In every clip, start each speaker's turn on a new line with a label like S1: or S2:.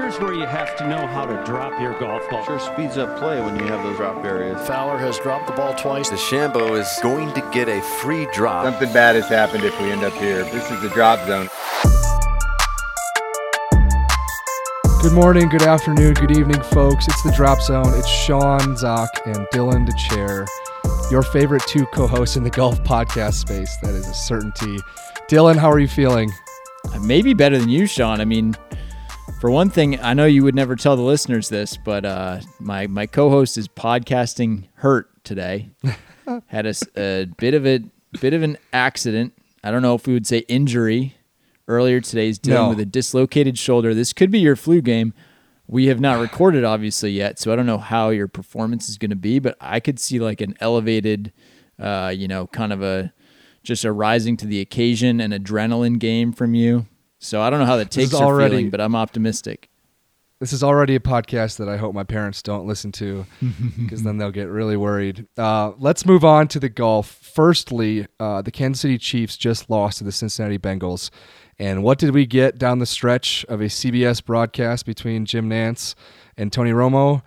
S1: here's where you have to know how to drop your golf ball.
S2: Sure speeds up play when you have those drop areas.
S3: Fowler has dropped the ball twice.
S4: DeChambeau is going to get a free drop.
S5: Something bad has happened if we end up here. This is the drop zone.
S6: Good morning, good afternoon, good evening, folks. It's the Drop Zone. It's Sean Zak and Dylan Dethier, your favorite two co-hosts in the golf podcast space. That is a certainty. Dylan, how are you feeling?
S7: Maybe better than you, Sean. I mean, for one thing, I know you would never tell the listeners this, but uh, my my co-host is podcasting hurt today. Had a, a bit of a bit of an accident. I don't know if we would say injury earlier today. He's dealing
S6: No.
S7: with a dislocated shoulder. This could be your flu game. We have not recorded obviously yet, so I don't know how your performance is going to be, but I could see like an elevated, uh, you know, kind of a just a rising to the occasion and adrenaline game from you. So I don't know how the takes are
S6: already-
S7: feeling, but I'm optimistic.
S6: This is already a podcast that I hope my parents don't listen to because then they'll get really worried. Uh, let's move on to the golf. Firstly, uh, the Kansas City Chiefs just lost to the Cincinnati Bengals. And what did we get down the stretch of a CBS broadcast between Jim Nantz and Tony Romo?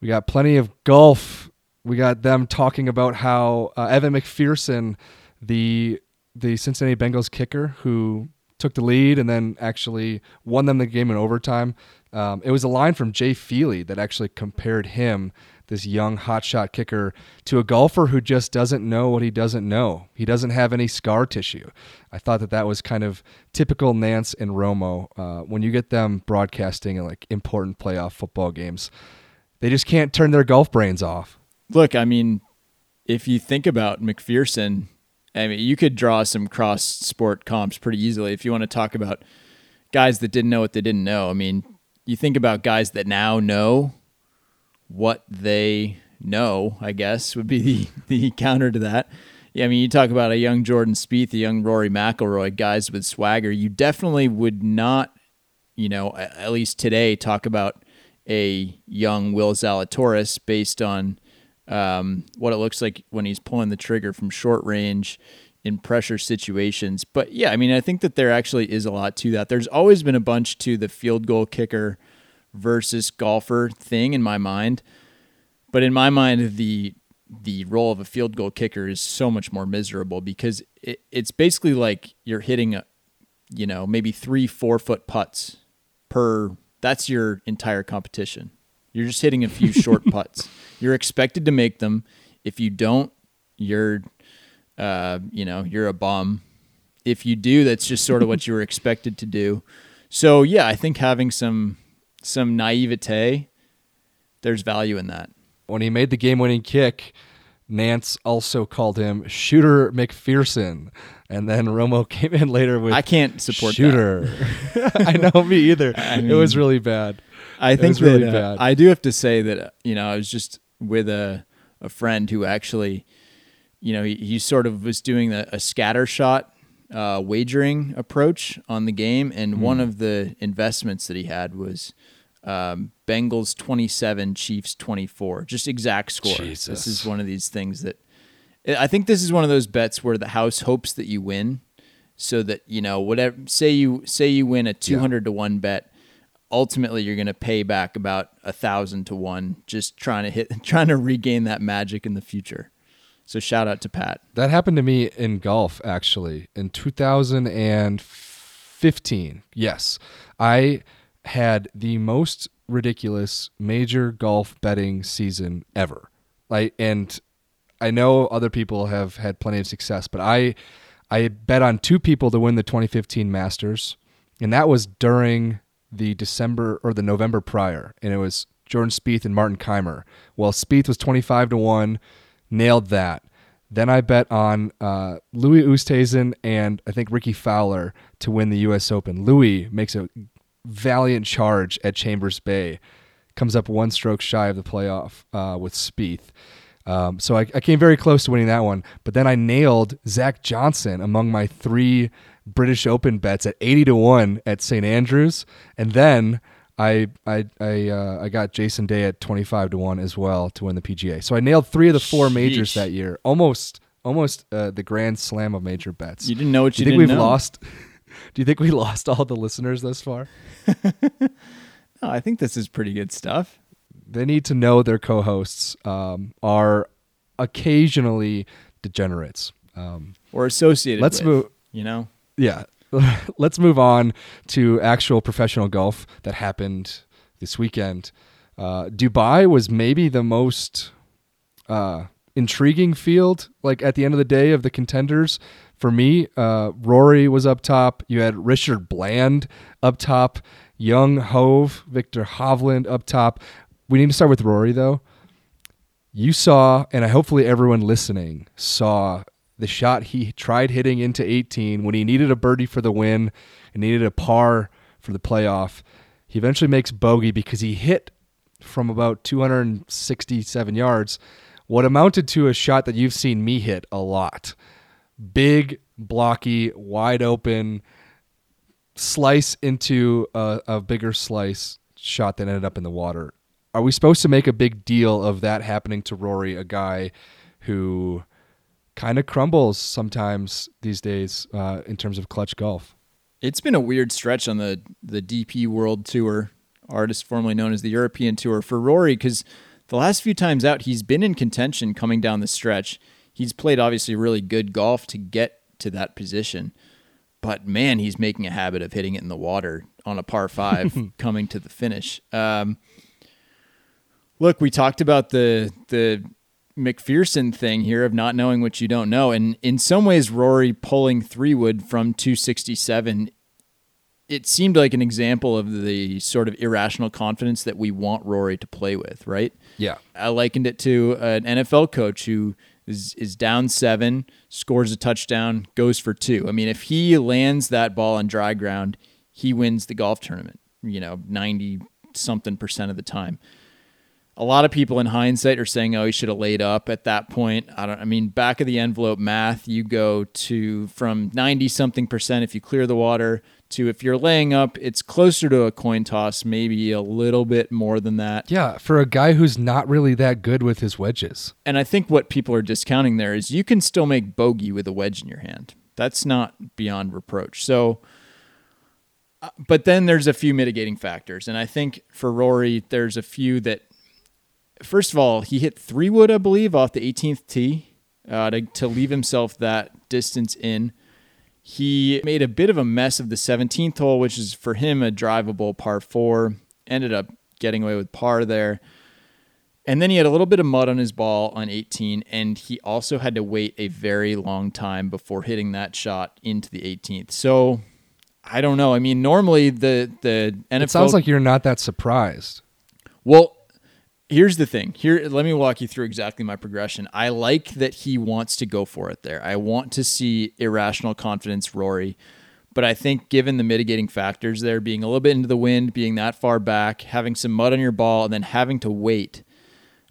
S6: We got plenty of golf. We got them talking about how uh, Evan McPherson, the the Cincinnati Bengals kicker, who took the lead and then actually won them the game in overtime. Um, it was a line from Jay Feely that actually compared him, this young hotshot kicker, to a golfer who just doesn't know what he doesn't know. He doesn't have any scar tissue. I thought that that was kind of typical Nantz and Romo. Uh, when you get them broadcasting in like important playoff football games, they just can't turn their golf brains off.
S7: Look, I mean, if you think about McPherson, I mean, you could draw some cross sport comps pretty easily if you want to talk about guys that didn't know what they didn't know. I mean, you think about guys that now know what they know, I guess would be the, the counter to that. Yeah, I mean, you talk about a young Jordan Spieth, a young Rory McIlroy, guys with swagger. You definitely would not, you know, at least today, talk about a young Will Zalatoris based on um, what it looks like when he's pulling the trigger from short range in pressure situations. But yeah, I mean, I think that there actually is a lot to that. There's always been a bunch to the field goal kicker versus golfer thing in my mind. But in my mind, the the role of a field goal kicker is so much more miserable because it, it's basically like you're hitting a, you know, maybe three four foot putts per. That's your entire competition. You're just hitting a few short putts. You're expected to make them. If you don't, you're, uh, you know, you're a bum. If you do, that's just sort of what you were expected to do. So yeah, I think having some some naivete, there's value in that.
S6: When he made the game winning kick, Nantz also called him Shooter McPherson. And then Romo came in later with
S7: I can't support.
S6: Shooter. I know me either.
S7: I
S6: it was really bad.
S7: I think
S6: was really
S7: that, uh,
S6: bad.
S7: I do have to say that uh, you know I was just with a a friend who actually, you know, he, he sort of was doing a, a scatter shot uh, wagering approach on the game, and
S6: Hmm.
S7: one of the investments that he had was um, Bengals twenty seven, Chiefs twenty four, just exact score. This is one of these things that I think this is one of those bets where the house hopes that you win, so that you know whatever. Say you say you win a two hundred to one bet, ultimately you're going to pay back about a thousand to one, just trying to hit, trying to regain that magic in the future. So shout out to Pat.
S6: That happened to me in golf, actually, in 2015. Yes. I had the most ridiculous major golf betting season ever. Like, and I know other people have had plenty of success, but I, I bet on two people to win the 2015 Masters, and that was during the December or the November prior, and it was Jordan Spieth and Martin Kaymer. Well, Spieth was 25 to one, nailed that. Then I bet on uh, Louis Oosthuizen and I think Rickie Fowler to win the U.S. Open. Louis makes a valiant charge at Chambers Bay, comes up one stroke shy of the playoff uh, with Spieth. Um, so I, I came very close to winning that one, but then I nailed Zach Johnson among my three British Open bets at eighty to one at St Andrews, and then I I I, uh, I got Jason Day at twenty five to one as well to win the PGA. So I nailed three of the four majors that year, almost almost uh, the grand slam of major bets.
S7: You didn't know what
S6: Do
S7: you,
S6: you think we've
S7: know.
S6: lost? Do you think we lost all the listeners thus far?
S7: No, I think this is pretty good stuff.
S6: They need to know their co-hosts um, are occasionally degenerates. Um,
S7: Or associated
S6: Let's
S7: with,
S6: move-
S7: You know?
S6: Yeah, let's move on to actual professional golf that happened this weekend. Uh, Dubai was maybe the most uh, intriguing field. Like at the end of the day of the contenders, for me, uh, Rory was up top. You had Richard Bland up top, Young Hove, Viktor Hovland up top. We need to start with Rory though. You saw, and hopefully everyone listening saw the shot he tried hitting into 18 when he needed a birdie for the win and needed a par for the playoff. He eventually makes bogey because he hit from about 267 yards what amounted to a shot that you've seen me hit a lot. Big, blocky, wide open slice into a, a bigger slice shot that ended up in the water. Are we supposed to make a big deal of that happening to Rory, a guy who kind of crumbles sometimes these days uh, in terms of clutch golf?
S7: It's been a weird stretch on the the DP World Tour, artist formerly known as the European Tour for Rory because the last few times out he's been in contention coming down the stretch. He's played obviously really good golf to get to that position. But man, he's making a habit of hitting it in the water on a par 5 coming to the finish. Um, look, we talked about the the McPherson thing here of not knowing what you don't know. And in some ways, Rory pulling three wood from 267, it seemed like an example of the sort of irrational confidence that we want Rory to play with, right?
S6: Yeah.
S7: I likened it to an NFL coach who is, is down seven, scores a touchdown, goes for two. I mean, if he lands that ball on dry ground, he wins the golf tournament, you know, 90 something percent of the time a lot of people in hindsight are saying, "Oh, he should have laid up at that point." I don't. I mean, back of the envelope math, you go to from ninety something percent if you clear the water to if you're laying up, it's closer to a coin toss, maybe a little bit more than that.
S6: Yeah, for a guy who's not really that good with his wedges.
S7: And I think what people are discounting there is you can still make bogey with a wedge in your hand. That's not beyond reproach. So. uh, But then there's a few mitigating factors. And I think for Rory, there's a few that first of all, he hit three wood, I believe, off the 18th tee uh, to, to leave himself that distance in. He made a bit of a mess of the 17th hole, which is for him a drivable par four. Ended up getting away with par there. And then he had a little bit of mud on his ball on 18, and he also had to wait a very long time before hitting that shot into the 18th. So I don't know. I mean, normally the the NFL
S6: It sounds like you're not that surprised.
S7: well, here's the thing. Here, let me walk you through exactly my progression. I like that he wants to go for it there. I want to see irrational confidence, Rory. But I think given the mitigating factors there, being a little bit into the wind, being that far back, having some mud on your ball, and then having to wait,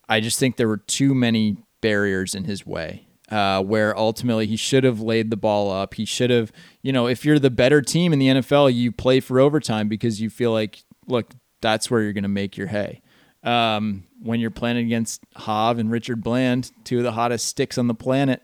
S7: I just think there were too many barriers in his way. Uh, where ultimately he should have laid the ball up. He should have, you know, if you're the better team in the NFL, you play for overtime because you feel like, look, that's where you're going to make your hay um, when you're playing against Hav and Richard Bland, two of the hottest sticks on the planet,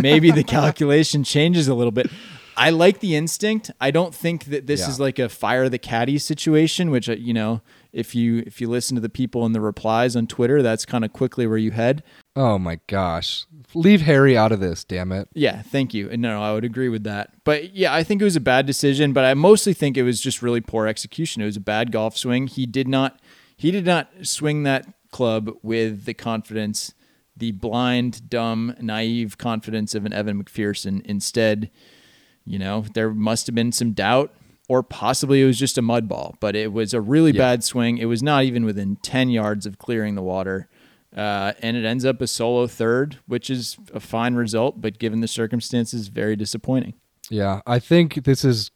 S7: maybe the calculation changes a little bit. I like the instinct. I don't think that this
S6: Yeah.
S7: is like a fire the caddy situation, which uh, you know, if you if you listen to the people in the replies on Twitter, that's kind of quickly where you head.
S6: Oh my gosh. Leave Harry out of this, damn it.
S7: Yeah, thank you. And No, I would agree with that. But yeah, I think it was a bad decision, but I mostly think it was just really poor execution. It was a bad golf swing. He did not he did not swing that club with the confidence, the blind, dumb, naive confidence of an Evan McPherson. Instead, you know, there must have been some doubt or possibly it was just a mud ball, but it was a really
S6: Yeah.
S7: bad swing. It was not even within 10 yards of clearing the water. Uh, and it ends up a solo third, which is a fine result, but given the circumstances, very disappointing.
S6: Yeah, I think this is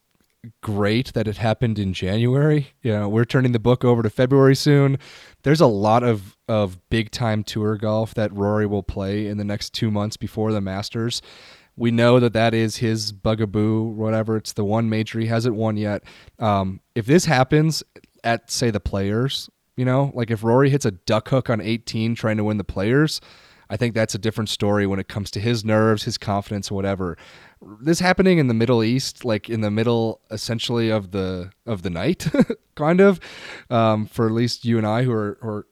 S6: great that it happened in January. You know, we're turning the book over to February soon. There's a lot of of big time tour golf that Rory will play in the next 2 months before the Masters. We know that that is his bugaboo, whatever. It's the one major he hasn't won yet. Um, if this happens at say the Players, you know, like if Rory hits a duck hook on 18 trying to win the Players, I think that's a different story when it comes to his nerves, his confidence, whatever. This happening in the Middle East, like in the middle, essentially of the of the night, kind of, um, for at least you and I who are, are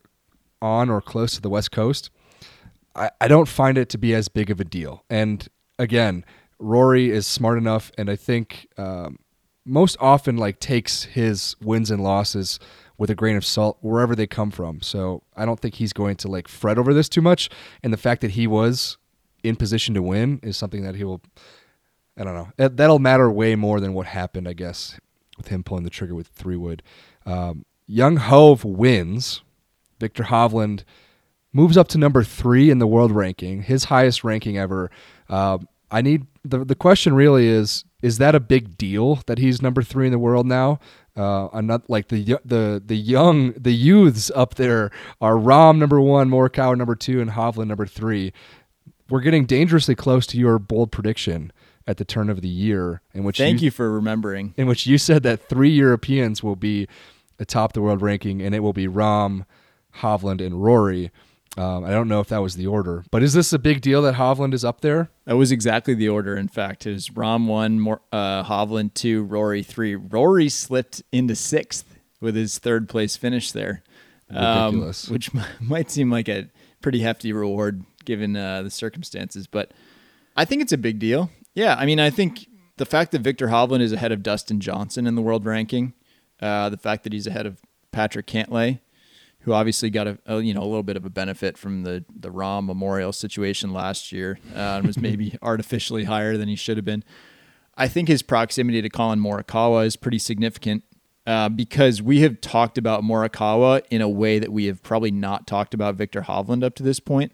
S6: on or close to the West Coast. I, I don't find it to be as big of a deal. And again, Rory is smart enough, and I think um, most often like takes his wins and losses with a grain of salt wherever they come from. So I don't think he's going to like fret over this too much. And the fact that he was in position to win is something that he will. I don't know. That- That'll matter way more than what happened, I guess, with him pulling the trigger with three wood. Um, Young Hove wins. Viktor Hovland moves up to number three in the world ranking, his highest ranking ever. Uh, I need the the question really is is that a big deal that he's number three in the world now? Uh, not like the the the young the youths up there are Rahm number one, Morikawa number two, and Hovland number three. We're getting dangerously close to your bold prediction at the turn of the year, in which
S7: Thank you for remembering.
S6: in which you said that three Europeans will be atop the world ranking, and it will be Rahm, Hovland, and Rory. Um, I don't know if that was the order, but is this a big deal that Hovland is up there?
S7: That was exactly the order. In fact, it was Rahm one, Mor- uh, Hovland two, Rory three. Rory slipped into sixth with his third place finish there, um, which might seem like a pretty hefty reward given uh, the circumstances. But I think it's a big deal. Yeah, I mean, I think the fact that Viktor Hovland is ahead of Dustin Johnson in the world ranking, uh, the fact that he's ahead of Patrick Cantlay, who obviously got a, a you know a little bit of a benefit from the the Rahm Memorial situation last year uh, and was maybe artificially higher than he should have been. I think his proximity to Collin Morikawa is pretty significant uh, because we have talked about Morikawa in a way that we have probably not talked about Viktor Hovland up to this point.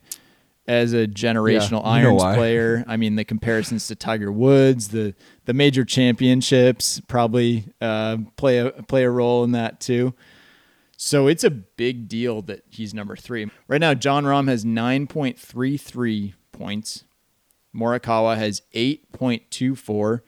S7: As a generational
S6: Yeah,
S7: irons player, I mean the comparisons to Tiger Woods, the the major championships probably uh, play a play a role in that too. So it's a big deal that he's number three. Right now, Jon Rahm has 9.33 points. Morikawa has 8.24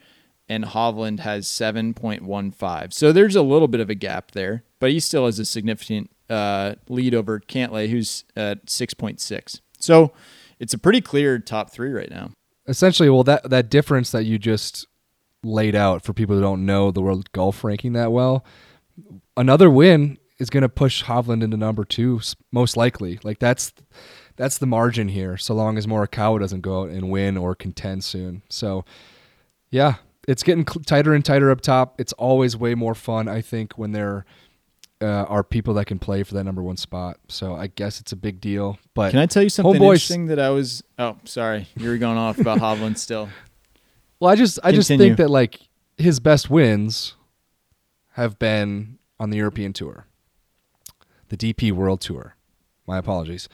S7: and Hovland has 7.15. So there's a little bit of a gap there, but he still has a significant uh, lead over Cantlay, who's at 6.6. So it's a pretty clear top three right now.
S6: Essentially, well, that that difference that you just laid out for people who don't know the world golf ranking that well, another win is going to push Hovland into number two, most likely. Like that's that's the margin here, so long as Morikawa doesn't go out and win or contend soon. So, yeah, it's getting tighter and tighter up top. It's always way more fun, I think, when there uh, are people that can play for that number one spot. So I guess it's a big deal. But
S7: Can I tell you something
S6: Homeboys-
S7: interesting that I was? Oh, sorry, you were going off about Hovland still.
S6: Well, I just I just think that like his best wins have been on the European tour, the DP World Tour. My apologies.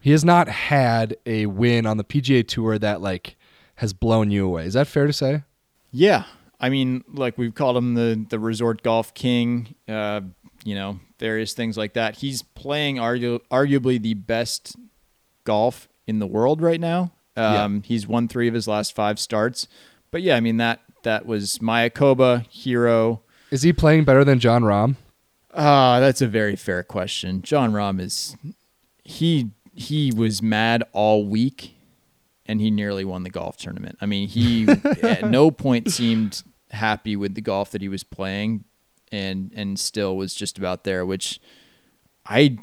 S6: He has not had a win on the PGA Tour that like has blown you away. Is that fair to say?
S7: Yeah, I mean, like we've called him the the resort golf king. Uh, you know, various things like that. He's playing argu- arguably the best golf in the world right now. Um, He's won three of his last five starts. But yeah, I mean that that was Mayakoba, Hero.
S6: Is he playing better than Jon Rahm?
S7: Ah, that's a very fair question. Jon Rahm is he he was mad all week and he nearly won the golf tournament. I mean, he at no point seemed happy with the golf that he was playing and and still was just about there, which I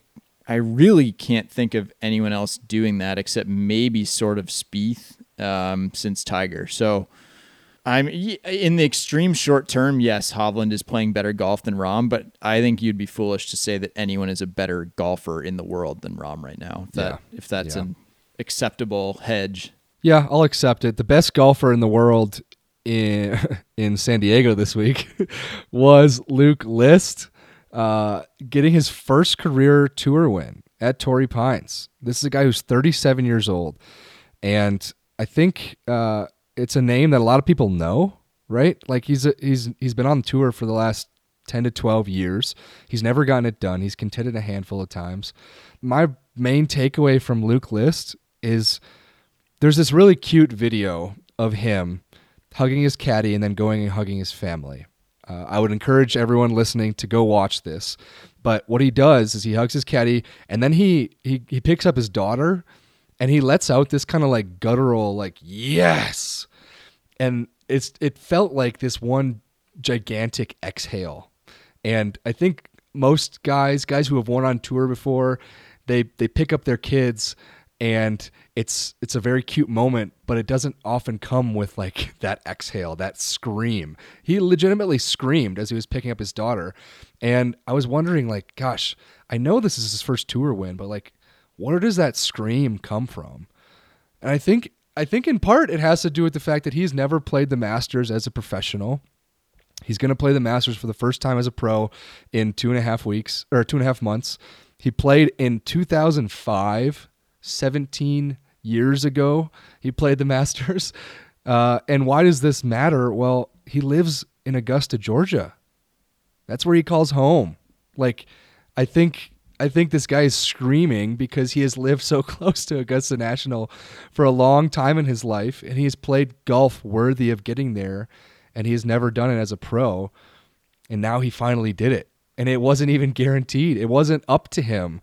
S7: I really can't think of anyone else doing that except maybe sort of Spieth um, since Tiger. So I'm in the extreme short term. Yes, Hovland is playing better golf than Rahm, but I think you'd be foolish to say that anyone is a better golfer in the world than Rahm right now. If that
S6: Yeah.
S7: if that's
S6: Yeah.
S7: an acceptable hedge.
S6: Yeah, I'll accept it. The best golfer in the world in in San Diego this week was Luke List, uh, getting his first career tour win at Torrey Pines. This is a guy who's 37 years old, and I think uh, it's a name that a lot of people know, right? Like he's a, he's he's been on tour for the last 10 to 12 years. He's never gotten it done. He's contended a handful of times. My main takeaway from Luke List is there's this really cute video of him hugging his caddy and then going and hugging his family. Uh, I would encourage everyone listening to go watch this. But what he does is he hugs his caddy and then he he, he picks up his daughter and he lets out this kind of like guttural like yes and it's it felt like this one gigantic exhale and i think most guys guys who have won on tour before they they pick up their kids and it's it's a very cute moment but it doesn't often come with like that exhale that scream. He legitimately screamed as he was picking up his daughter and i was wondering like gosh i know this is his first tour win but like where does that scream come from? And i think i think in part it has to do with the fact that he's never played the masters as a professional. He's going to play the Masters for the first time as a pro in two and a half weeks or two and a half months. He played in 2005, 17 years ago. He played the Masters. Uh, and why does this matter? Well, he lives in Augusta, Georgia. That's where he calls home. Like, I think I think this guy is screaming because he has lived so close to Augusta National for a long time in his life, and he has played golf worthy of getting there and he has never done it as a pro. And now he finally did it. And it wasn't even guaranteed. It wasn't up to him.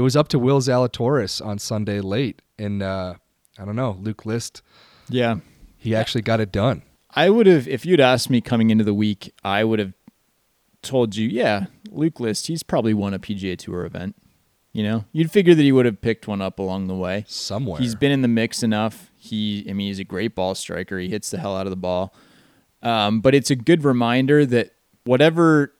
S6: It was up to Will Zalatoris on Sunday late. And uh, I don't know, Luke List.
S7: Yeah.
S6: He actually got it done.
S7: I would have, if you'd asked me coming into the week, I would have told you, yeah, Luke List, he's probably won a PGA Tour event. You know, you'd figure that he would have picked one up along the way.
S6: Somewhere.
S7: He's been in the mix enough. He, I mean, he's a great ball striker. He hits the hell out of the ball. Um, but it's a good reminder that whatever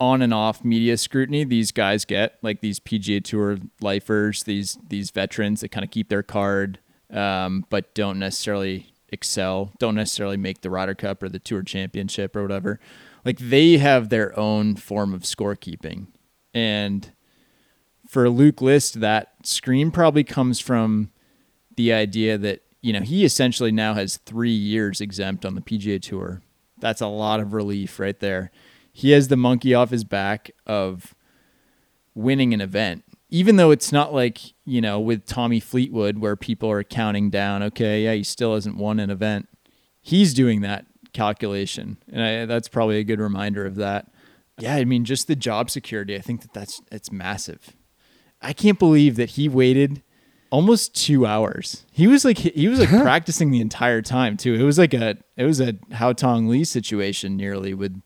S7: on and off media scrutiny these guys get, like these PGA Tour lifers, these these veterans that kind of keep their card, um, but don't necessarily excel, don't necessarily make the Ryder Cup or the Tour Championship or whatever. Like they have their own form of scorekeeping, and for Luke List, that screen probably comes from the idea that you know, he essentially now has three years exempt on the PGA Tour. That's a lot of relief right there. He has the monkey off his back of winning an event, even though it's not like, you know, with Tommy Fleetwood where people are counting down, okay, yeah, he still hasn't won an event. He's doing that calculation. And I, that's probably a good reminder of that. Yeah, I mean, just the job security, I think that that's it's massive. I can't believe that he waited almost two hours. He was like he was like practicing the entire time too. It was like a it was a Haotong Li situation nearly with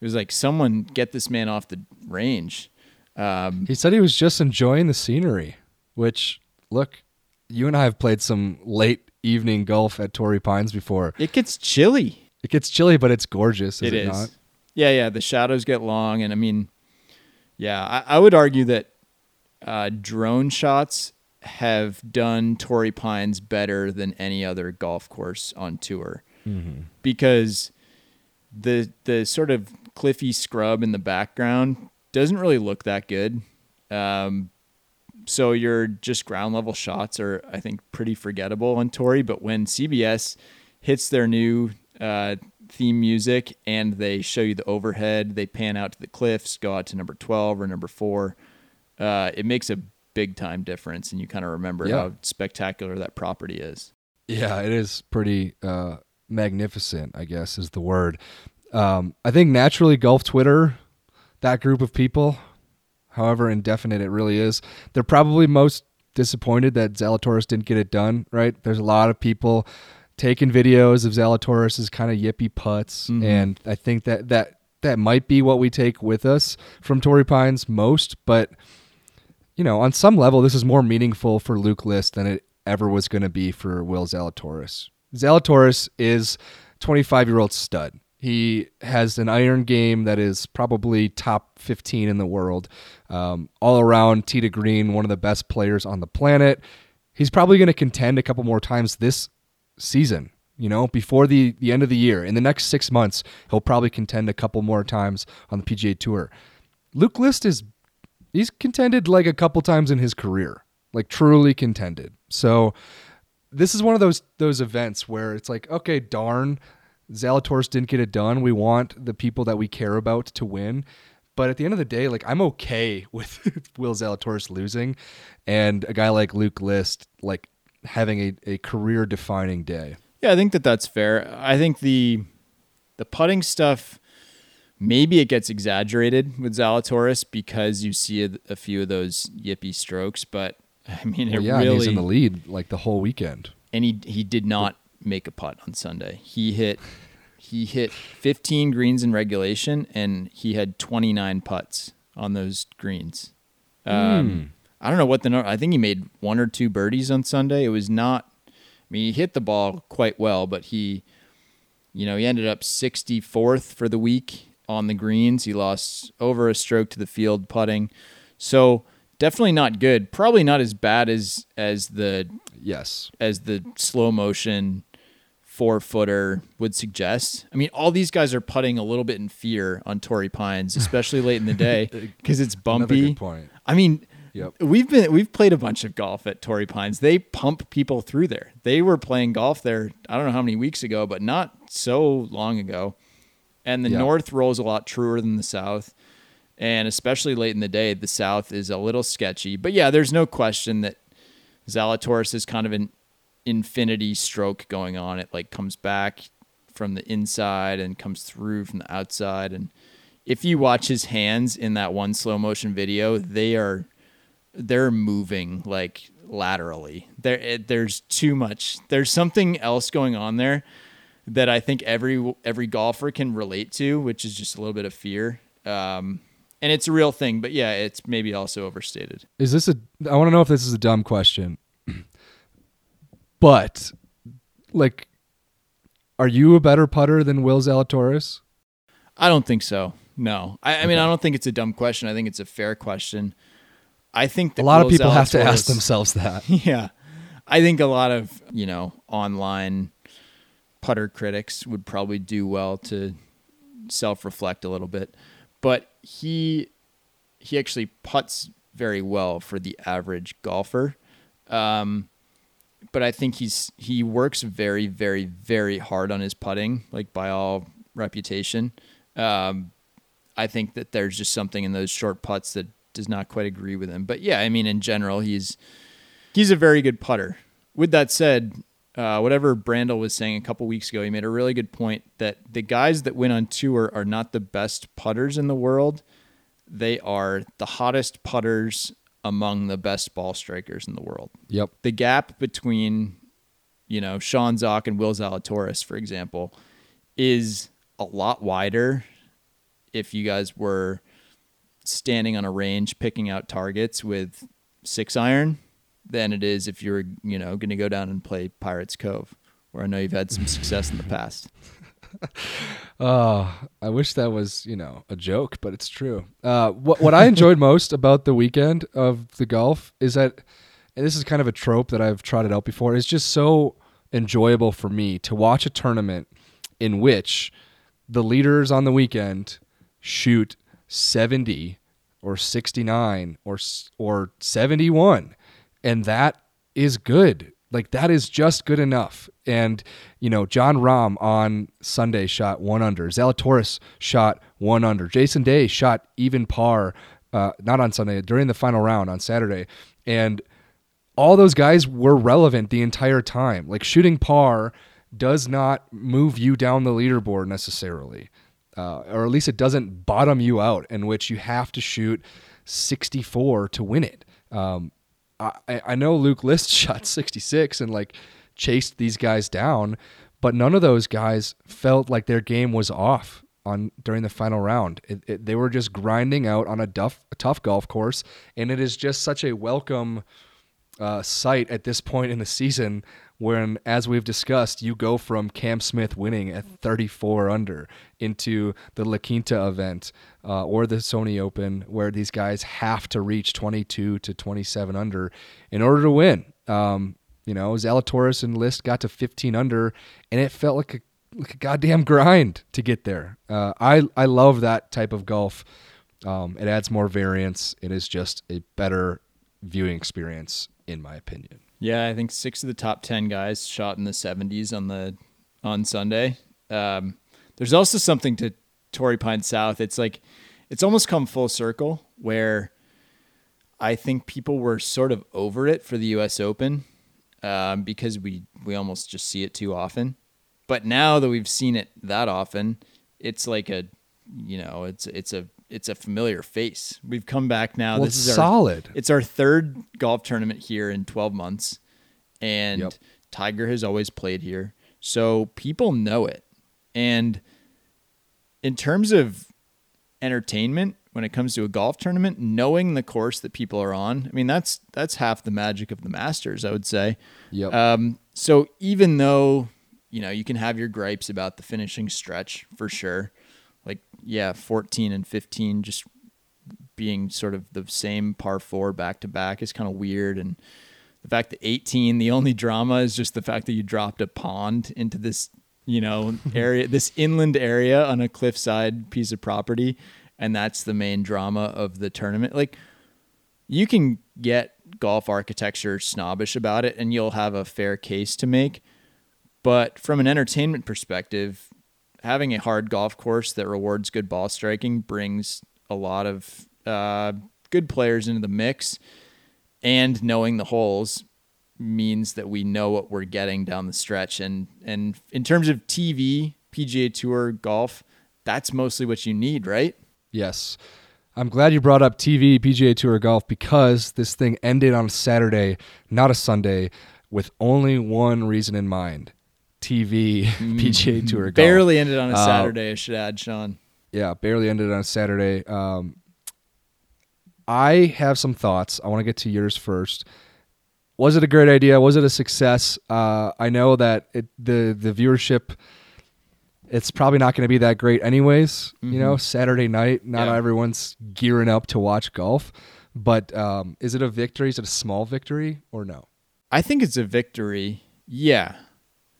S7: it was like someone get this man off the range. Um,
S6: he said he was just enjoying the scenery, which look, you and I have played some late evening golf at Torrey Pines before.
S7: It gets chilly.
S6: It gets chilly, but it's gorgeous. Is
S7: it,
S6: it
S7: is.
S6: not?
S7: Yeah, yeah. The shadows get long, and I mean, yeah, I, I would argue that uh, drone shots have done Torrey Pines better than any other golf course on tour mm-hmm. because the the sort of cliffy scrub in the background doesn't really look that good. Um, so your just ground level shots are, I think, pretty forgettable on Torrey. But when CBS hits their new uh, theme music and they show you the overhead, they pan out to the cliffs, go out to number twelve or number four. Uh, it makes a big time difference, and you kind of remember
S6: Yeah.
S7: how spectacular that property is.
S6: Yeah, it is pretty uh, magnificent, I guess is the word. Um, I think naturally golf Twitter, that group of people, however indefinite it really is, they're probably most disappointed that Zalatoris didn't get it done, right? There's a lot of people taking videos of Zalatoris's kind of yippy putts, and I think that that that might be what we take with us from Torrey Pines most, but you know, on some level, this is more meaningful for Luke List than it ever was going to be for Will Zalatoris. Zalatoris is 25 year old stud. He has an iron game that is probably top 15 in the world. Um, all around, tee to green, one of the best players on the planet. He's probably going to contend a couple more times this season. You know, before the, the end of the year, in the next six months, he'll probably contend a couple more times on the PGA Tour. Luke List is he's contended like a couple times in his career, like truly contended. So this is one of those those events where it's like, okay, darn, Zalatoris didn't get it done. We want the people that we care about to win. But at the end of the day, like I'm okay with Will Zalatoris losing and a guy like Luke List like having a, a career defining day.
S7: Yeah, I think that that's fair. I think the the putting stuff maybe it gets exaggerated with Zalatoris because you see a, a few of those yippy strokes, but I mean, it
S6: Well, yeah,
S7: really
S6: he's in the lead like the whole weekend.
S7: and he he did not make a putt on Sunday. He hit he hit 15 greens in regulation, and he had 29 putts on those greens. Um, I don't know what the number. I think he made one or two birdies on Sunday. It was not. I mean, he hit the ball quite well, but he, you know, he ended up 64th for the week on the greens. He lost over a stroke to the field putting, so definitely not good. Probably not as bad as as the
S6: Yes.
S7: as the slow motion four footer would suggest. I mean, all these guys are putting a little bit in fear on Torrey Pines, especially late in the day because it's bumpy.
S6: Point.
S7: I mean,
S6: Yep.
S7: we've been we've played a bunch of golf at Torrey Pines. They pump people through there. They were playing golf there. I don't know how many weeks ago, but not so long ago. And the
S6: Yeah.
S7: north rolls a lot truer than the south. And especially late in the day, the south is a little sketchy. But yeah, there's no question that Zalatoris is kind of an infinity stroke going on. It like comes back from the inside and comes through from the outside. And if you watch his hands in that one slow motion video, they are they're moving like laterally. There it, there's too much. There's something else going on there that I think every every golfer can relate to, which is just a little bit of fear. Um, and it's a real thing, but yeah, it's maybe also overstated.
S6: Is this a? I want to know if this is a dumb question, but like, are you a better putter than Will Zalatoris?
S7: I don't think so. No, I, I mean I don't think it's a dumb question. I think it's a fair question. I think that
S6: A lot of
S7: Will
S6: people have to ask themselves that.
S7: Yeah. I think a lot of, you know, online putter critics would probably do well to self-reflect a little bit. But he he actually puts very well for the average golfer. Um but I think he's he works very very very hard on his putting, like by all reputation. Um I think that there's just something in those short putts that does not quite agree with him. But yeah, I mean in general he's he's a very good putter. With that said, uh, whatever Brandel was saying a couple weeks ago, he made a really good point that the guys that win on tour are not the best putters in the world. They are the hottest putters among the best ball strikers in the world.
S6: Yep.
S7: The gap between, you know, Sean Zak and Will Zalatoris, for example, is a lot wider if you guys were standing on a range picking out targets with six iron than it is if you're, you know, going to go down and play Pirates Cove, where I know you've had some success in the past.
S6: Uh, I wish that was, you know, a joke, but it's true. Uh, what what I enjoyed most about the weekend of the golf is that, and this is kind of a trope that I've trotted out before, it's just so enjoyable for me to watch a tournament in which the leaders on the weekend shoot 70 or 69 or or 71 and that is good like that is just good enough and you know Jon Rahm on Sunday shot 1 under Zalatoris shot 1 under Jason Day shot even par uh, not on Sunday during the final round on Saturday and all those guys were relevant the entire time. Like shooting par does not move you down the leaderboard necessarily, uh, or at least it doesn't bottom you out, in which you have to shoot 64 to win it. Um, I, I know Luke List shot 66 and like chased these guys down, but none of those guys felt like their game was off on during the final round. It, it, they were just grinding out on a, duff, a tough golf course, and it is just such a welcome uh, sight at this point in the season when, as we've discussed, you go from Cam Smith winning at 34 under into the La Quinta event uh, or the Sony Open, where these guys have to reach 22 to 27 under in order to win. Um, you know, Zalatoris and List got to 15 under, and it felt like a, like a goddamn grind to get there. Uh, I I love that type of golf. Um, it adds more variance. It is just a better viewing experience, in my opinion.
S7: Yeah, I think six of the top ten guys shot in the seventies on the on Sunday. Um, there's also something to Torrey Pine South. It's like it's almost come full circle where I think people were sort of over it for the U.S. Open um, because we we almost just see it too often. But now that we've seen it that often, it's like a you know it's it's a it's a familiar face. We've come back now.
S6: Well,
S7: this is our,
S6: solid.
S7: It's our third golf tournament here in 12 months, and
S6: Yep.
S7: Tiger has always played here, so people know it. And in terms of entertainment, when it comes to a golf tournament, knowing the course that people are on, I mean that's that's half the magic of the Masters, I would say.
S6: Yep.
S7: Um, so even though you know you can have your gripes about the finishing stretch for sure, like yeah, 14 and 15 just being sort of the same par four back to back is kind of weird, and the fact that 18, the only drama is just the fact that you dropped a pond into this you know area, this inland area on a cliffside piece of property, and that's the main drama of the tournament. Like you can get golf architecture snobbish about it and you'll have a fair case to make. But from an entertainment perspective, having a hard golf course that rewards good ball striking brings a lot of uh, good players into the mix. And knowing the holes means that we know what we're getting down the stretch. And, and in terms of TV, PGA Tour, golf, that's mostly what you need, right?
S6: Yes. I'm glad you brought up TV PGA Tour golf because this thing ended on a Saturday, not a Sunday, with only one reason in mind. TV PGA Tour golf.
S7: Barely ended on a
S6: Uh,
S7: Saturday, I should add, Sean.
S6: Yeah, barely ended on a Saturday. Um, I have some thoughts. I want to get to yours first. Was it a great idea? Was it a success? Uh, I know that it, the the viewership, it's probably not going to be that great anyways. You know, Saturday night, not
S7: Yeah.
S6: everyone's gearing up to watch golf. But um, is it a victory? Is it a small victory or no?
S7: I think it's a victory. Yeah.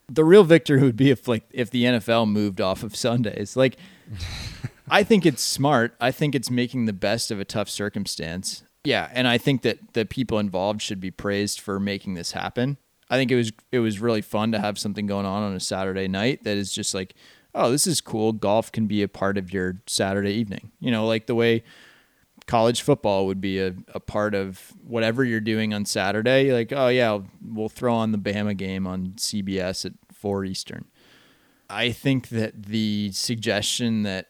S7: The real victory would be if like if the NFL moved off of Sundays. Like I think it's smart. I think it's making the best of a tough circumstance. Yeah, and I think that the people involved should be praised for making this happen. I think it was it was really fun to have something going on on a Saturday night that is just like, oh, this is cool. Golf can be a part of your Saturday evening. You know, like the way college football would be a, a part of whatever you're doing on Saturday. Like, oh yeah, we'll throw on the Bama game on CBS at four Eastern. I think that the suggestion that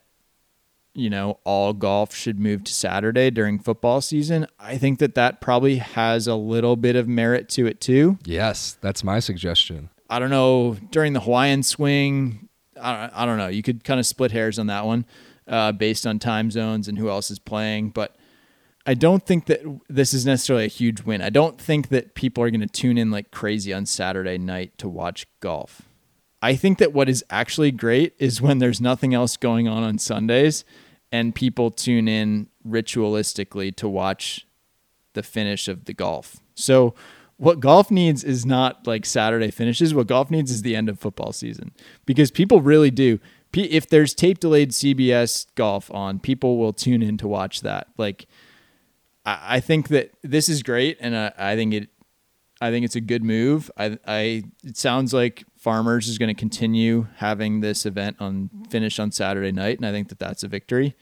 S7: you know all golf should move to Saturday during football season, I think that that probably has a little bit of merit to it too.
S6: Yes, that's my suggestion.
S7: I don't know during the Hawaiian swing. I don't, I don't know. You could kind of split hairs on that one, uh, based on time zones and who else is playing. But I don't think that this is necessarily a huge win. I don't think that people are going to tune in like crazy on Saturday night to watch golf. I think that what is actually great is when there's nothing else going on on Sundays, and people tune in ritualistically to watch the finish of the golf. So what golf needs is not like Saturday finishes. What golf needs is the end of football season because people really do. If there's tape delayed CBS golf on, people will tune in to watch that. Like, I, think that this is great, and I, I think it, I think it's a good move. I, I, it sounds like Farmers is going to continue having this event on finish on Saturday night, and I think that that's a victory.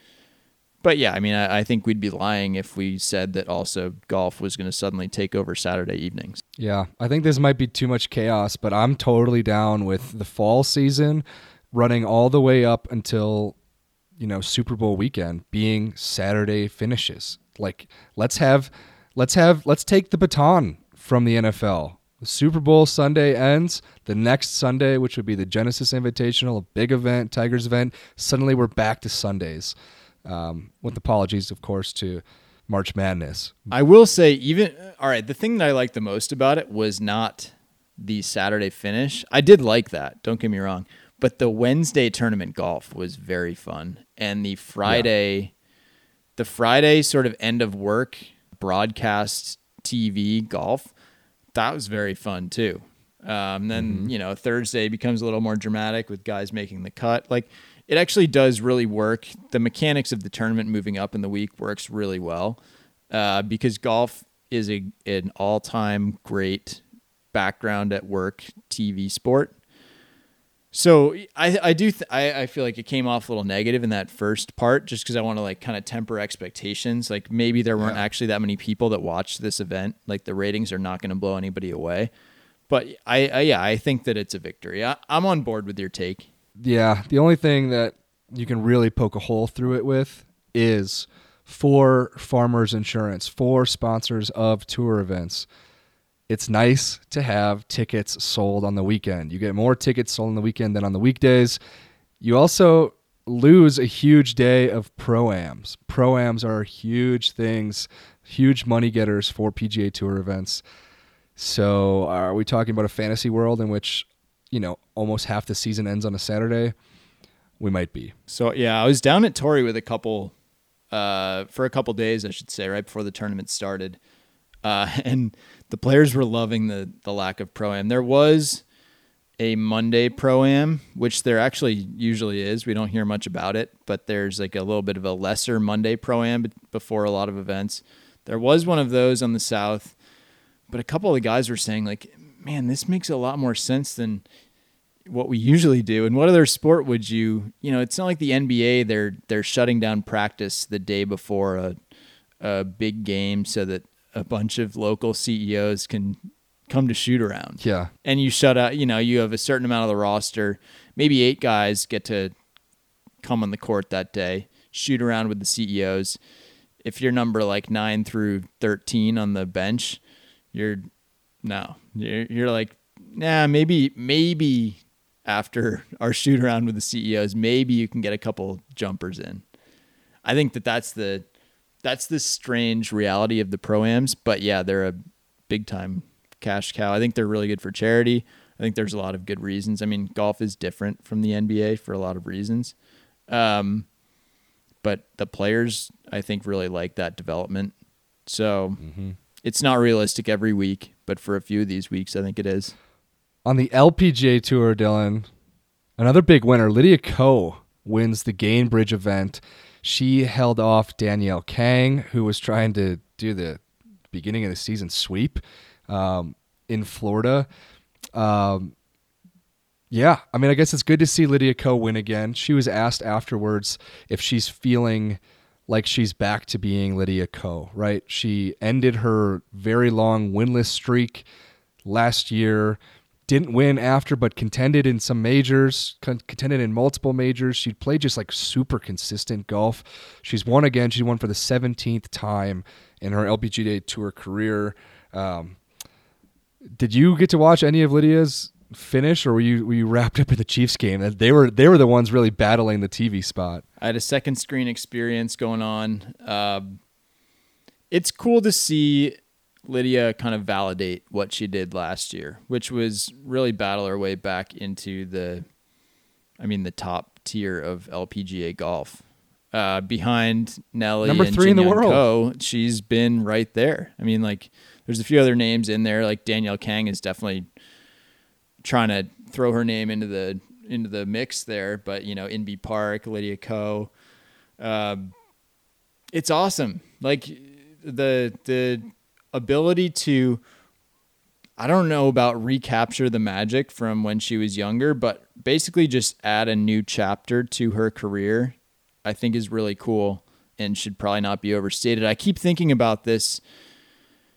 S7: But yeah, I mean, I, I think we'd be lying if we said that also golf was going to suddenly take over Saturday evenings.
S6: Yeah, I think this might be too much chaos, but I'm totally down with the fall season running all the way up until you know Super Bowl weekend being Saturday finishes. Like let's have let's have let's take the baton from the NFL. Super Bowl Sunday ends. The next Sunday, which would be the Genesis Invitational, a big event, Tigers event, suddenly we're back to Sundays. Um, with apologies, of course, to March Madness.
S7: I will say, even all right, the thing that I liked the most about it was not the Saturday finish. I did like that. Don't get me wrong, but the Wednesday tournament golf was very fun, and the Friday, the Friday sort of end of work broadcast TV golf, that was very fun too. Um, then you know Thursday becomes a little more dramatic with guys making the cut. Like it actually does really work. The mechanics of the tournament moving up in the week works really well uh, because golf is a an all time great background at work TV sport. So I I do th- I I feel like it came off a little negative in that first part just because I want to like kind of temper expectations. Like maybe there weren't actually that many people that watched this event. Like the ratings are not going to blow anybody away. But I, I yeah I think that it's a victory. I, I'm on board with your take.
S6: Yeah, the only thing that you can really poke a hole through it with is for farmers insurance, for sponsors of tour events. It's nice to have tickets sold on the weekend. You get more tickets sold on the weekend than on the weekdays. You also lose a huge day of proams. Proams are huge things, huge money getters for PGA Tour events. So, are we talking about a fantasy world in which, you know, almost half the season ends on a Saturday? We might be.
S7: So yeah, I was down at Torrey with a couple, uh, for a couple days, I should say, right before the tournament started, uh, and the players were loving the the lack of pro am. There was a Monday pro am, which there actually usually is. We don't hear much about it, but there's like a little bit of a lesser Monday pro am before a lot of events. There was one of those on the south, but a couple of the guys were saying like, "Man, this makes a lot more sense than." what we usually do and what other sport would you you know it's not like the NBA they're they're shutting down practice the day before a a big game so that a bunch of local CEOs can come to shoot around.
S6: Yeah.
S7: And you shut out, you know, you have a certain amount of the roster, maybe 8 guys get to come on the court that day, shoot around with the CEOs. If you're number like 9 through 13 on the bench, you're no. You're, you're like, nah, maybe maybe after our shoot around with the CEOs, maybe you can get a couple jumpers in. I think that that's the that's the strange reality of the proams, but yeah, they're a big time cash cow. I think they're really good for charity. I think there's a lot of good reasons. I mean, golf is different from the NBA for a lot of reasons. Um, but the players, I think, really like that development. So
S6: Mm-hmm.
S7: It's not realistic every week, but for a few of these weeks, I think it is.
S6: On the LPGA Tour, Dylan, another big winner, Lydia Ko wins the Gainbridge event. She held off Danielle Kang, who was trying to do the beginning of the season sweep um, in Florida. Um, yeah, I mean, I guess it's good to see Lydia Ko win again. She was asked afterwards if she's feeling like she's back to being Lydia Ko, right? She ended her very long winless streak last year didn't win after, but contended in some majors, con- contended in multiple majors. She played just like super consistent golf. She's won again. She won for the 17th time in her LPGA Tour career. Um, did you get to watch any of Lydia's finish, or were you were you wrapped up in the Chiefs game? They were they were the ones really battling the TV spot.
S7: I had a second screen experience going on. Um, it's cool to see Lydia kind of validate what she did last year, which was really battle her way back into the, I mean, the top tier of LPGA golf. Uh, behind Nelly,
S6: Number
S7: and
S6: three in the world.
S7: Ko, she's been right there. I mean, like, there's a few other names in there. Like Danielle Kang is definitely trying to throw her name into the into the mix there. But you know, Inbee Park, Lydia Ko, um, it's awesome. Like the the ability to I don't know about recapture the magic from when she was younger, but basically just add a new chapter to her career, I think is really cool and should probably not be overstated. I keep thinking about this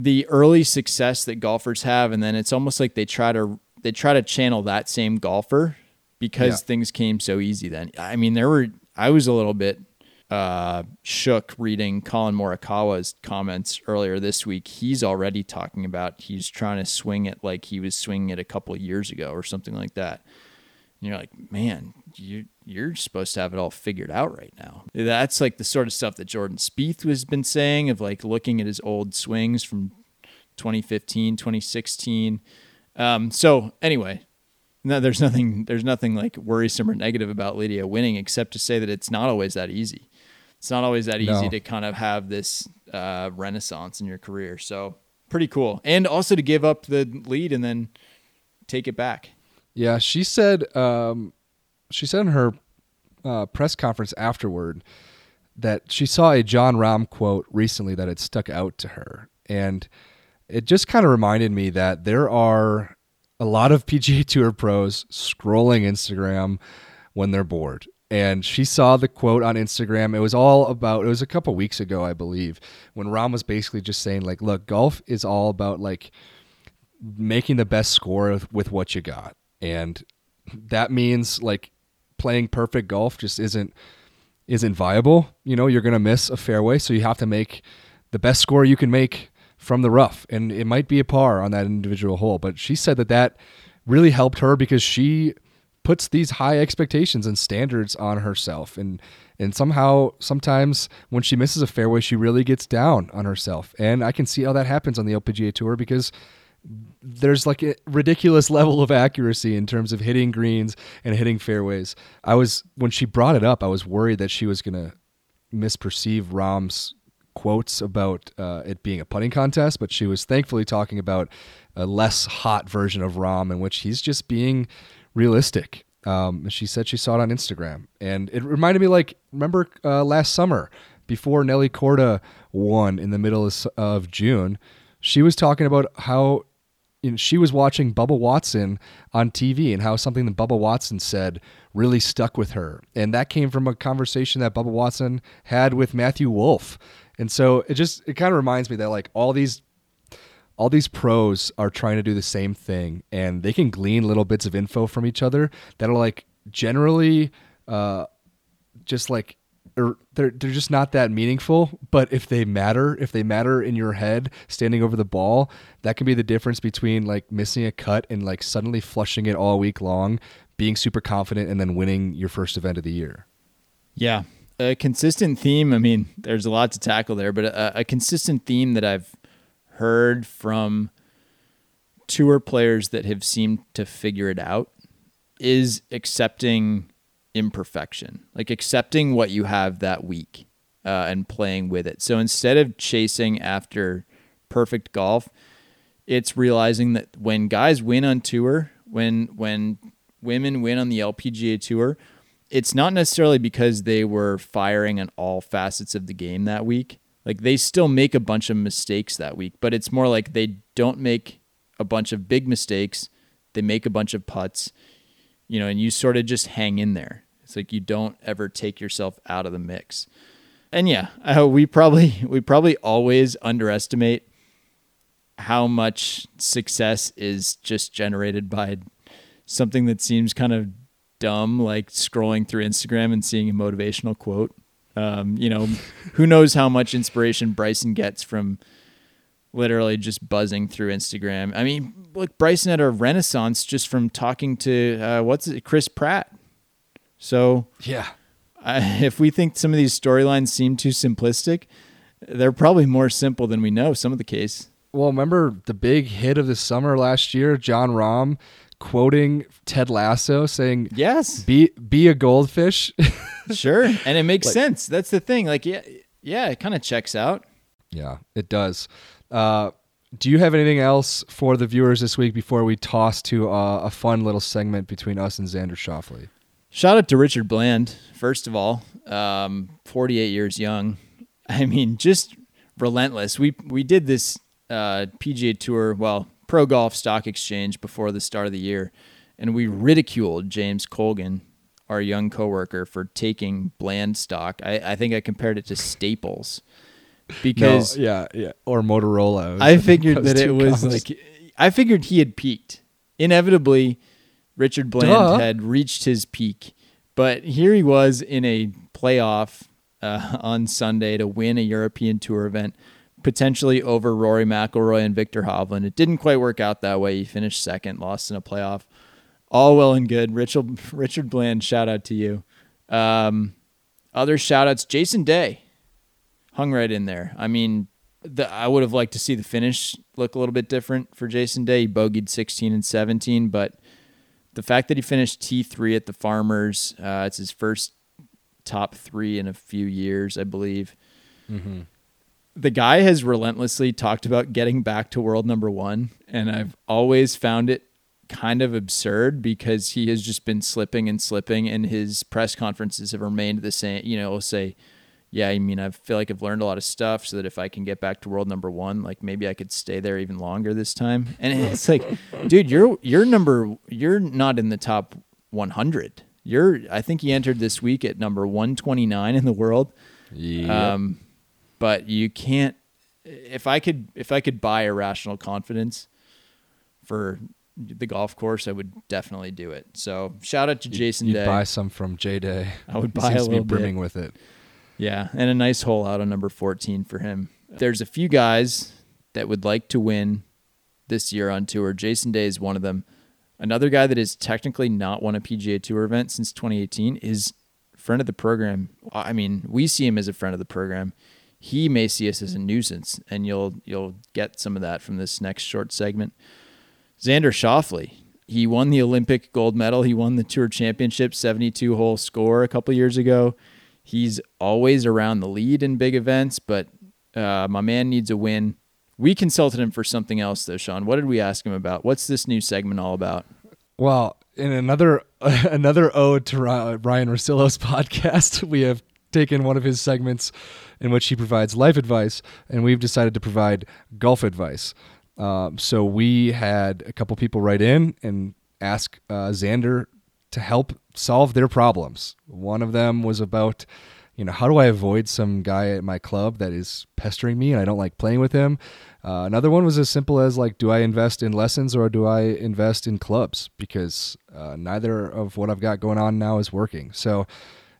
S7: the early success that golfers have and then it's almost like they try to they try to channel that same golfer because
S6: Yeah.
S7: things came so easy then. I mean, there were I was a little bit uh, shook reading Collin Morikawa's comments earlier this week. He's already talking about he's trying to swing it like he was swinging it a couple of years ago or something like that. And you're like, man, you you're supposed to have it all figured out right now. That's like the sort of stuff that Jordan Spieth has been saying of like looking at his old swings from 2015, 2016. Um, so anyway, no, there's nothing there's nothing like worrisome or negative about Lydia winning except to say that it's not always that easy. It's not always that easy
S6: No.
S7: to kind of have this uh, renaissance in your career. So pretty cool, and also to give up the lead and then take it back.
S6: Yeah, she said um, she said in her uh, press conference afterward that she saw a Jon Rahm quote recently that had stuck out to her, and it just kind of reminded me that there are a lot of PGA Tour pros scrolling Instagram when they're bored. And she saw the quote on Instagram. It was all about. It was a couple weeks ago, I believe, when Rahm was basically just saying, like, "Look, golf is all about like making the best score with, with what you got. And that means like playing perfect golf just isn't isn't viable. You know, you're going to miss a fairway, so you have to make the best score you can make from the rough, and it might be a par on that individual hole. But she said that that really helped her because she puts these high expectations and standards on herself and and somehow sometimes when she misses a fairway she really gets down on herself and i can see how that happens on the lpga tour because there's like a ridiculous level of accuracy in terms of hitting greens and hitting fairways i was when she brought it up i was worried that she was going to misperceive rahm's quotes about uh, it being a putting contest but she was thankfully talking about a less hot version of Rahm in which he's just being realistic. Um, she said she saw it on Instagram, and it reminded me like remember uh, last summer before Nelly Korda won in the middle of, June, she was talking about how you know, she was watching Bubba Watson on TV and how something that Bubba Watson said really stuck with her, and that came from a conversation that Bubba Watson had with Matthew Wolff. And so it just it kind of reminds me that like all these all these pros are trying to do the same thing and they can glean little bits of info from each other that are like generally uh, just like er, they're they're just not that meaningful. But if they matter if they matter in your head standing over the ball that can be the difference between like missing a cut and like suddenly flushing it all week long being super confident and then winning your first event of the year.
S7: Yeah a consistent theme i mean there's a lot to tackle there but a, a consistent theme that i've heard from tour players that have seemed to figure it out is accepting imperfection, like accepting what you have that week uh, and playing with it. So instead of chasing after perfect golf, it's realizing that when guys win on tour, when when women win on the LPGA tour, it's not necessarily because they were firing on all facets of the game that week. Like they still make a bunch of mistakes that week, but it's more like they don't make a bunch of big mistakes. They make a bunch of putts, you know, and you sort of just hang in there. It's like you don't ever take yourself out of the mix. And yeah, uh, we probably we probably always underestimate how much success is just generated by something that seems kind of dumb, like scrolling through Instagram and seeing a motivational quote. Um, you know, who knows how much inspiration Bryson gets from literally just buzzing through Instagram. I mean, look, Bryson had a renaissance just from talking to uh, what's it, Chris Pratt. So
S6: yeah,
S7: I, if we think some of these storylines seem too simplistic, they're probably more simple than we know. Some of the case.
S6: Well, remember the big hit of the summer last year, Jon Rahm quoting Ted Lasso saying,
S7: "Yes,
S6: be be a goldfish."
S7: sure, and it makes like, sense. That's the thing. Like, yeah, yeah, it kind of checks out.
S6: Yeah, it does. Uh, do you have anything else for the viewers this week before we toss to uh, a fun little segment between us and Xander Schauffele?
S7: Shout out to Richard Bland, first of all, um, 48 years young. I mean, just relentless. We we did this uh, PGA Tour, well, Pro Golf Stock Exchange before the start of the year, and we ridiculed James Colgan our young coworker for taking bland stock. I, I think I compared it to Staples because
S6: no, yeah, yeah, or Motorola.
S7: I figured that, it was like I figured he had peaked. Inevitably, Richard Bland Duh. had reached his peak, but here he was in a playoff uh, on Sunday to win a European Tour event, potentially over Rory McIlroy and Viktor Hovland. It didn't quite work out that way. He finished second, lost in a playoff all well and good. Richard Richard Bland, shout out to you. Um, other shout outs, Jason Day hung right in there. I mean, the, I would have liked to see the finish look a little bit different for Jason Day. He bogeyed 16 and 17, but the fact that he finished T3 at the Farmers, uh, it's his first top three in a few years, I believe. Mm-hmm. The guy has relentlessly talked about getting back to world number one, and I've always found it kind of absurd because he has just been slipping and slipping, and his press conferences have remained the same. You know, he'll say, "Yeah, I mean, I feel like I've learned a lot of stuff, so that if I can get back to world number one, like maybe I could stay there even longer this time." And it's like, dude, you're you're number you're not in the top 100. You're I think he entered this week at number 129 in the world.
S6: Yeah. Um,
S7: but you can't. If I could, if I could buy irrational confidence for the golf course, I would definitely do it. So shout out to Jason
S6: You'd
S7: Day.
S6: buy some from J Day.
S7: I would buy He
S6: seems
S7: a
S6: to be
S7: little bit.
S6: brimming with it.
S7: Yeah, and a nice hole out on number 14 for him. There's a few guys that would like to win this year on tour. Jason Day is one of them. Another guy that has technically not won a PGA Tour event since 2018 is friend of the program. I mean, we see him as a friend of the program. He may see us as a nuisance, and you'll you'll get some of that from this next short segment. Xander Schauffele. He won the Olympic gold medal. He won the Tour Championship 72 hole score a couple years ago. He's always around the lead in big events, but uh, my man needs a win. We consulted him for something else, though, Sean. What did we ask him about? What's this new segment all about?
S6: Well, in another another ode to Ryan Rosillo's podcast, we have taken one of his segments in which he provides life advice, and we've decided to provide golf advice. Um, so we had a couple people write in and ask uh, Xander to help solve their problems. One of them was about, you know, how do I avoid some guy at my club that is pestering me and I don't like playing with him? Uh, another one was as simple as like, do I invest in lessons or do I invest in clubs? Because uh, neither of what I've got going on now is working. So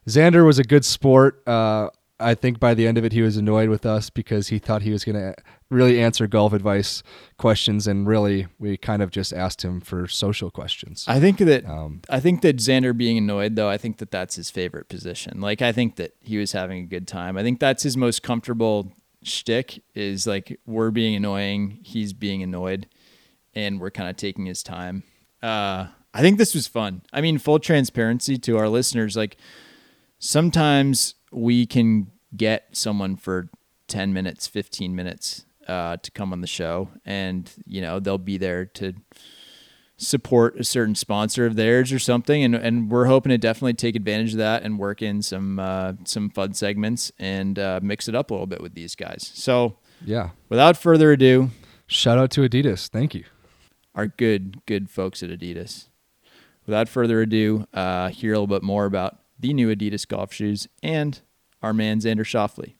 S6: Xander was a good sport. Uh, I think by the end of it, he was annoyed with us because he thought he was going to really answer golf advice questions, and really, we kind of just asked him for social questions.
S7: I think that
S6: Um,
S7: I think that Xander being annoyed, though, I think that that's his favorite position. Like, I think that he was having a good time. I think that's his most comfortable shtick is like we're being annoying, he's being annoyed, and we're kind of taking his time. Uh, I think this was fun. I mean, full transparency to our listeners, like sometimes we can get someone for 10 minutes, 15 minutes uh, to come on the show, and you know they'll be there to support a certain sponsor of theirs or something, and and we're hoping to definitely take advantage of that and work in some uh, some fun segments and uh, mix it up a little bit with these guys. So
S6: yeah.
S7: without further ado,
S6: Shout out to Adidas. Thank you.
S7: our good good folks at Adidas. Without further ado, uh, hear a little bit more about the new Adidas golf shoes and our man Xander Schauffele.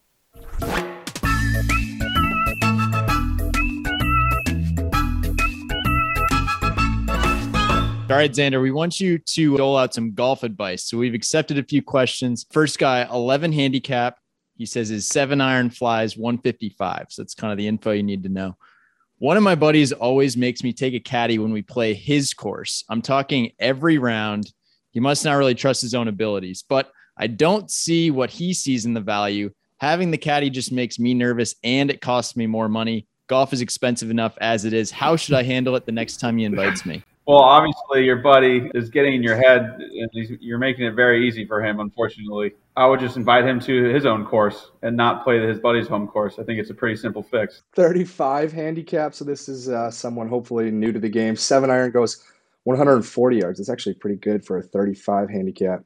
S7: All right, Xander, we want you to dole out some golf advice. So we've accepted a few questions. First guy, 11 handicap. He says his seven iron flies 155. So that's kind of the info you need to know. One of my buddies always makes me take a caddy when we play his course. I'm talking every round. He must not really trust his own abilities, but I don't see what he sees in the value. Having the caddy just makes me nervous and it costs me more money. Golf is expensive enough as it is. How should I handle it the next time he invites me?
S8: Well, obviously, your buddy is getting in your head, and he's, you're making it very easy for him. Unfortunately, I would just invite him to his own course and not play his buddy's home course. I think it's a pretty simple fix.
S9: 35 handicap. So this is uh, someone hopefully new to the game. Seven iron goes 140 yards. It's actually pretty good for a 35 handicap.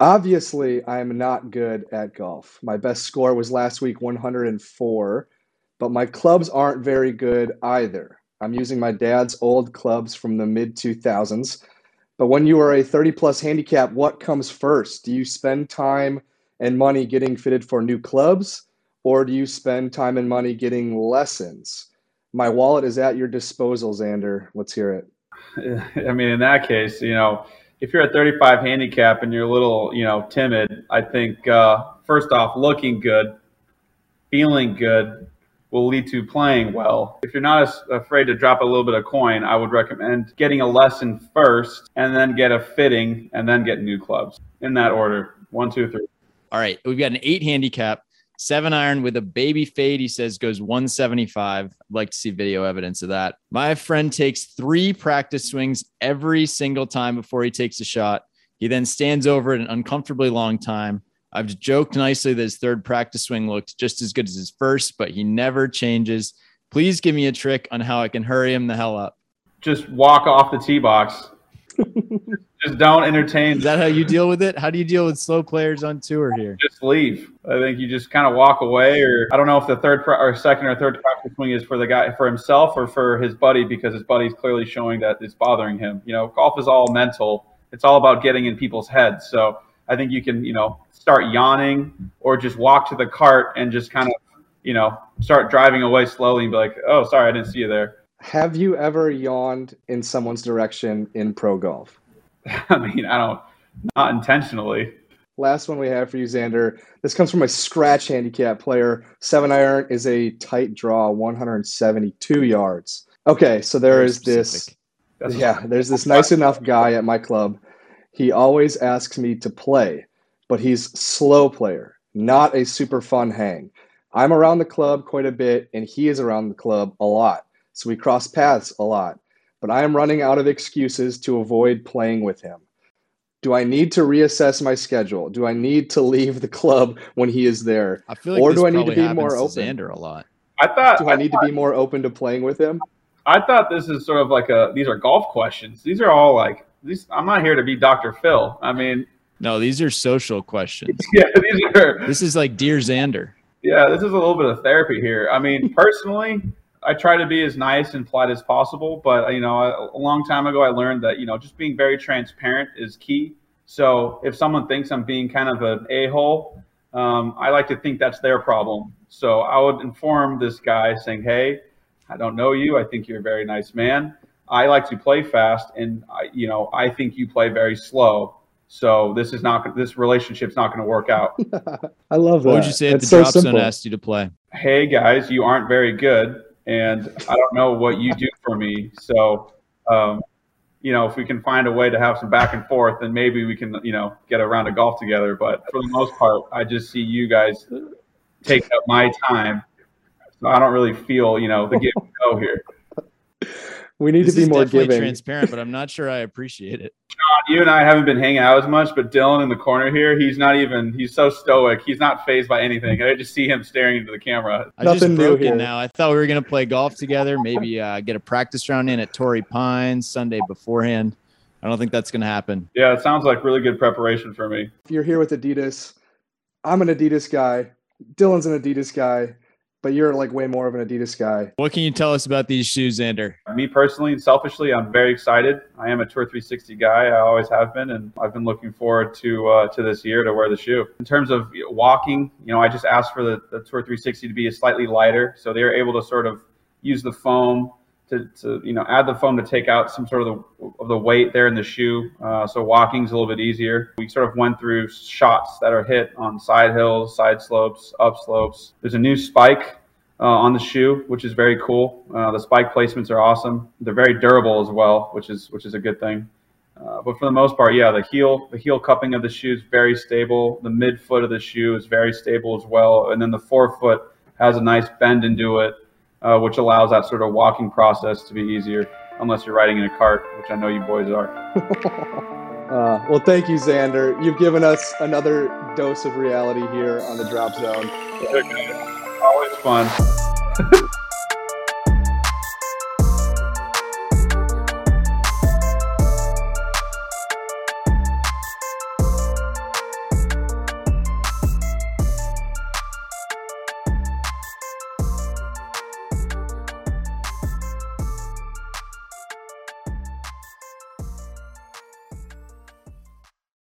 S9: Obviously, I'm not good at golf. My best score was last week 104, but my clubs aren't very good either. I'm using my dad's old clubs from the mid 2000s. But when you are a 30 plus handicap, what comes first? Do you spend time and money getting fitted for new clubs? or do you spend time and money getting lessons? My wallet is at your disposal, Xander. Let's hear it.
S8: I mean, in that case, you know, if you're a 35 handicap and you're a little, you know, timid, I think uh, first off, looking good, feeling good will lead to playing well. If you're not afraid to drop a little bit of coin, I would recommend getting a lesson first and then get a fitting and then get new clubs in that order. One, two, three.
S7: All right, we've got an eight handicap, seven iron with a baby fade. He says goes 175. I'd like to see video evidence of that. My friend takes three practice swings every single time before he takes a shot. He then stands over it an uncomfortably long time. I've joked nicely that his third practice swing looked just as good as his first, but he never changes. Please give me a trick on how I can hurry him the hell up.
S8: Just walk off the tee box. Just don't entertain.
S7: Is that how you deal with it? How do you deal with slow players on tour here?
S8: just leave. I think you just kind of walk away, or I don't know if the third pra- or second or third practice swing is for the guy for himself or for his buddy because his buddy's clearly showing that it's bothering him. You know, golf is all mental. It's all about getting in people's heads. So I think you can, you know, start yawning or just walk to the cart and just kind of, you know, start driving away slowly and be like, "Oh, sorry, I didn't see you there."
S6: Have you ever yawned in someone's direction in pro golf?
S8: I mean, I don't, not intentionally.
S6: Last one we have for you, Xander. This comes from a scratch handicap player. Seven iron is a tight draw, 172 yards. Okay, so there
S7: Very
S6: is this.
S7: specific.
S8: That's
S6: Yeah, there's this nice enough guy at my club. He always asks me to play, but he's slow player, not a super fun hang. I'm around the club quite a bit, and he is around the club a lot. So we cross paths a lot. But I am running out of excuses to avoid playing with him. Do I need to reassess my schedule? Do I need to leave the club when he is there?
S7: I feel like
S6: Or
S7: this
S6: do I need to
S7: probably
S6: be
S7: happens
S6: more
S7: to
S6: open?
S7: Xander a lot.
S8: I thought,
S6: Do I need to be more open to playing with him?
S8: I thought this is sort of like a, these are golf questions. These are all like, these, I'm not here to be Dr. Phil. I mean,
S7: No, these are social questions.
S8: yeah, these are,
S7: This is like Dear Xander.
S8: Yeah, this is a little bit of therapy here. I mean, personally, I try to be as nice and polite as possible, but you know, a, a long time ago, I learned that you know, just being very transparent is key. So if someone thinks I'm being kind of an a hole, um, I like to think that's their problem. So I would inform this guy saying, "Hey, I don't know you. I think you're a very nice man. I like to play fast, and I, you know, I think you play very slow. So this is not this relationship's not going to work out."
S6: I love that.
S7: What would you say if the
S6: so
S7: drop zone asked you to play?
S8: hey guys, you aren't very good, and I don't know what you do for me. So, um, you know, if we can find a way to have some back and forth, then maybe we can, you know, get a round of golf together. But for the most part, I just see you guys taking up my time. So I don't really feel, you know, the give and go here.
S6: We need
S7: This
S6: to be
S7: is
S6: more
S7: definitely
S6: giving.
S7: transparent, but I'm not sure I appreciate it.
S8: You and I haven't been hanging out as much, but Dylan in the corner here, he's not even, he's so stoic. He's not phased by anything. I just see him staring into the camera.
S7: I just
S6: Nothing new
S7: broke it now. I thought we were gonna play golf together. Maybe uh, get a practice round in at Torrey Pines Sunday beforehand. I don't think that's gonna happen.
S8: Yeah, it sounds like really good preparation for me.
S6: if you're here with Adidas, I'm an Adidas guy. Dylan's an Adidas guy, but you're like way more of an Adidas guy.
S7: What can you tell us about these shoes, Xander?
S8: Me personally and selfishly, I'm very excited. I am a Tour 360 guy. I always have been, and I've been looking forward to uh, to this year to wear the shoe. In terms of walking, you know, I just asked for the, the Tour 360 to be slightly lighter, so they're able to sort of use the foam to, to you know add the foam to take out some sort of the of the weight there in the shoe. Uh, so walking's a little bit easier. We sort of went through shots that are hit on side hills, side slopes, up slopes. There's a new spike uh, on the shoe, which is very cool. Uh, the spike placements are awesome. They're very durable as well, which is which is a good thing. Uh, but for the most part, yeah, the heel the heel cupping of the shoe is very stable. The mid foot of the shoe is very stable as well, and then the forefoot has a nice bend into it, uh, which allows that sort of walking process to be easier. Unless you're riding in a cart, which I know you boys are.
S6: Uh, well, thank you, Xander. You've given us another dose of reality here on the Drop Zone.
S8: Always fun.